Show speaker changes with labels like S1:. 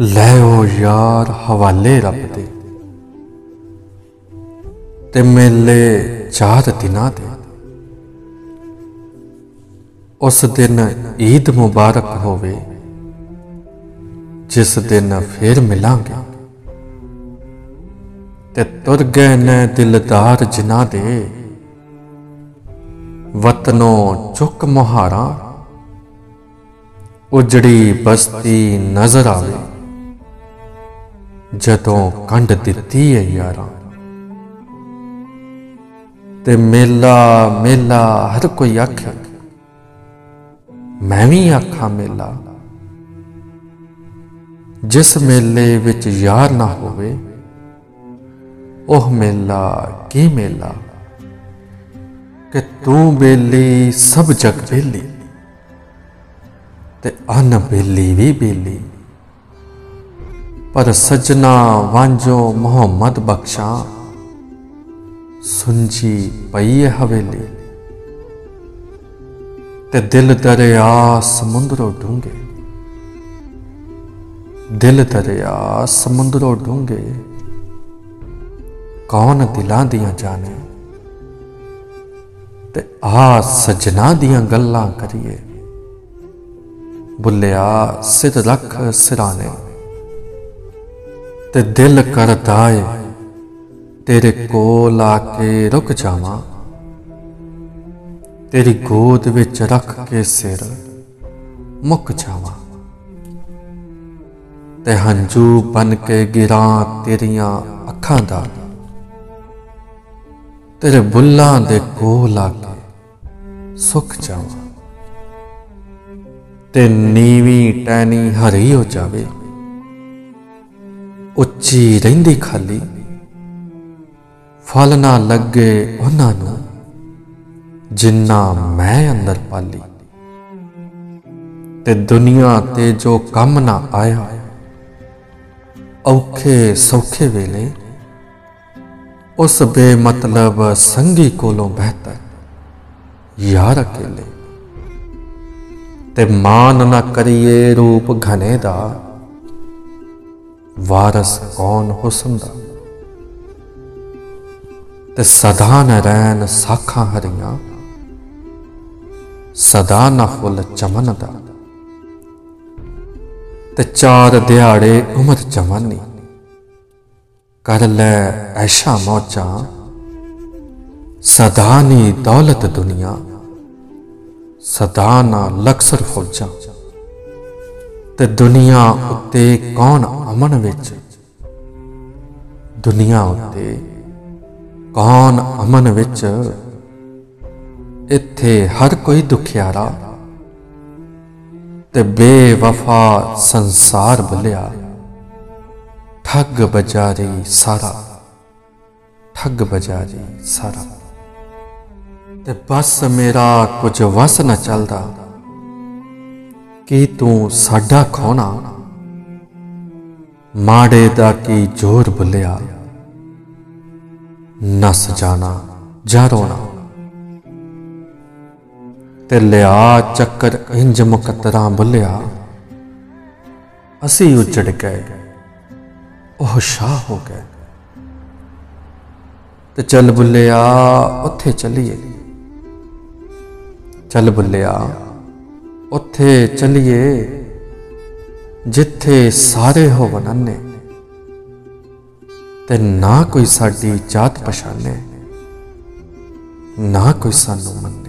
S1: ਲੈ ਓ ਯਾਰ ਹਵਾਲੇ ਰੱਬ ਦੇ ਤੇ ਮੇਲੇ ਚਾਰ ਦਿਨਾਂ ਦੇ। ਉਸ ਦਿਨ ਈਦ ਮੁਬਾਰਕ ਹੋਵੇ, ਜਿਸ ਦਿਨ ਫੇਰ ਮਿਲਾਂਗੇ। ਤੇ ਤੁਰ ਗਏ ਨੇ ਦਿਲਦਾਰ ਜਿਨ੍ਹਾਂ ਦੇ, ਵਤਨੋਂ ਚੁੱਕ ਮੁਹਾਰਾ। ਉਜੜੀ ਬਸਤੀ ਨਜ਼ਰ ਆਵੇ। ਜਦੋਂ ਕੰਡ ਦਿੱਤੀ ਹੈ ਯਾਰਾਂ। ਤੇ ਮੇਲਾ ਮੇਲਾ, ਹਰ ਕੋਈ ਆਖੇ ਮੈਂ ਵੀ ਆਖਾਂ ਮੇਲਾ। ਜਿਸ ਮੇਲੇ ਵਿੱਚ ਯਾਰ ਨਾ ਹੋਵੇ, ਉਹ ਮੇਲਾ ਕੀ ਮੇਲਾ? ਕਿ ਤੂੰ ਬੇਲੀ, ਸਭ ਜਗ ਬੇਲੀ, ਤੇ ਅਨ ਬੇਲੀ ਵੀ ਬੇਲੀ। ਪਰ ਸਜਣਾ ਵਾਂਝੋ ਮੁਹੰਮਦ ਬਖਸ਼ਾ। ਸੁੰਜੀ ਪਈ ਹੈ ਹਵੇਲੀ। ਤੇ ਦਿਲ ਦਰਿਆ ਸਮੁੰਦਰੋਂ ਡੂੰਘੇ। ਦਿਲ ਦਰਿਆ ਸਮੁੰਦਰੋਂ ਡੂੰਘੇ। ਕੌਣ ਦਿਲਾਂ ਦੀਆਂ ਜਾਣੇ? ਤੇ ਆ ਸਜਣਾ ਦੀਆਂ ਗੱਲਾਂ ਕਰੀਏ। ਬੁੱਲਿਆ ਸਿਰ ਰੱਖ ਸਿਰਾਣੇ। ਤੇ ਦਿਲ ਕਰਦਾ ਏ ਤੇਰੇ ਕੋਲ ਆ ਕੇ ਰੁਕ ਜਾਵਾਂ। ਤੇਰੀ ਗੋਦ ਵਿੱਚ ਰੱਖ ਕੇ ਸਿਰ ਮੁੱਕ ਜਾਵਾਂ। ਤੇ ਹੰਝੂ ਬਨ ਕੇ ਗਿਰਾਂ ਤੇਰੀਆਂ ਅੱਖਾਂ ਦਾ। ਤੇਰੇ ਬੁੱਲਾਂ ਦੇ ਕੋਲ ਆ ਕੇ ਸੁੱਕ ਜਾਵਾਂ। ਤੇ ਨੀਵੀਂ ਟੈਨੀ ਹਰੀ ਹੋ ਜਾਵੇ। ਉੱਚੀ ਰਹਿੰਦੀ ਖਾਲੀ। ਫਲ ਨਾ ਲੱਗੇ ਉਹਨਾਂ ਨੂੰ, ਜਿੰਨਾ ਮੈਂ ਅੰਦਰ ਪਾਲੀ। ਤੇ ਦੁਨੀਆ ਤੇ ਜੋ ਕੰਮ ਨਾ ਆਇਆ, ਔਖੇ ਸੌਖੇ ਵੇਲੇ, ਉਸ ਬੇਮਤਲਬ ਸੰਗੀ ਕੋਲੋਂ ਬਿਹਤਰ, ਯਾਰ ਅਕੇਲੇ। ਤੇ ਮਾਨ ਨਾ ਕਰੀਏ ਰੂਪ ਘਨੇ ਦਾ ਵਾਰਸ ਕੌਣ ਹੁਸਨ ਦਾ? ਤੇ ਸਦਾ ਨ ਰਹਿਣ ਸਾਖਾਂ ਹਰੀਆਂ, ਸਦਾ ਨ ਫੁੱਲ ਚਮਨ ਦਾ। ਤੇ ਚਾਰ ਦਿਹਾੜੇ ਉਮਰ ਜਵਾਨੀ ਕਰ ਲੈ ਐਸ਼ਾ ਮੌਜਾਂ, ਸਦਾ ਨੀ ਦੌਲਤ ਦੁਨੀਆ, ਸਦਾ ਨਾ ਲਕਸਰ ਫੌਜਾਂ ਤੇ ਦੁਨੀਆ ਉੱਤੇ ਕੌਣ ਅਮਨ ਵਿੱਚ ਦੁਨੀਆ ਉੱਤੇ ਕੌਣ ਅਮਨ ਵਿੱਚ? ਇੱਥੇ ਹਰ ਕੋਈ ਦੁਖਿਆਰਾ ਤੇ ਬੇਵਫਾ ਸੰਸਾਰ ਬਲਿਆ। ਠੱਗ ਬਜਾਰੀ ਸਾਰਾ, ਠੱਗ ਬਜਾਰੀ ਸਾਰਾ। ਤੇ ਬਸ ਮੇਰਾ ਕੁਝ ਵਸ ਨਾ ਚੱਲਦਾ। ਕੀ ਤੂੰ ਸਾਡਾ ਖੋਣਾ ਮਾੜੇ ਦਾ ਕੀ ਜ਼ੋਰ ਬੁੱਲਿਆ? ਨਸ ਜਾਣਾ, ਜਾ ਰੋਣਾ। ਤੇ ਲਿਆ ਚੱਕਰ ਇੰਜ ਮੁਕੱਤਰਾ ਬੁੱਲਿਆ। ਅਸੀਂ ਉਜੜ ਗਏ। ਉਹ ਸ਼ਾਹ ਹੋ ਗਏ। ਤੇ ਚੱਲ ਬੁੱਲਿਆ, ਉੱਥੇ ਚੱਲੀਏ। ਚੱਲ ਬੁੱਲਿਆ, ਉੱਥੇ ਚੱਲੀਏ। ਜਿੱਥੇ ਸਾਰੇ ਹੋਵਨ ਅੰਨੇ ਤੇ ਨਾ ਕੋਈ ਸਾਡੀ ਜਾਤ ਪਛਾਣੇ ਨਾ ਕੋਈ ਸਾਨੂੰ ਮੰਨੇ।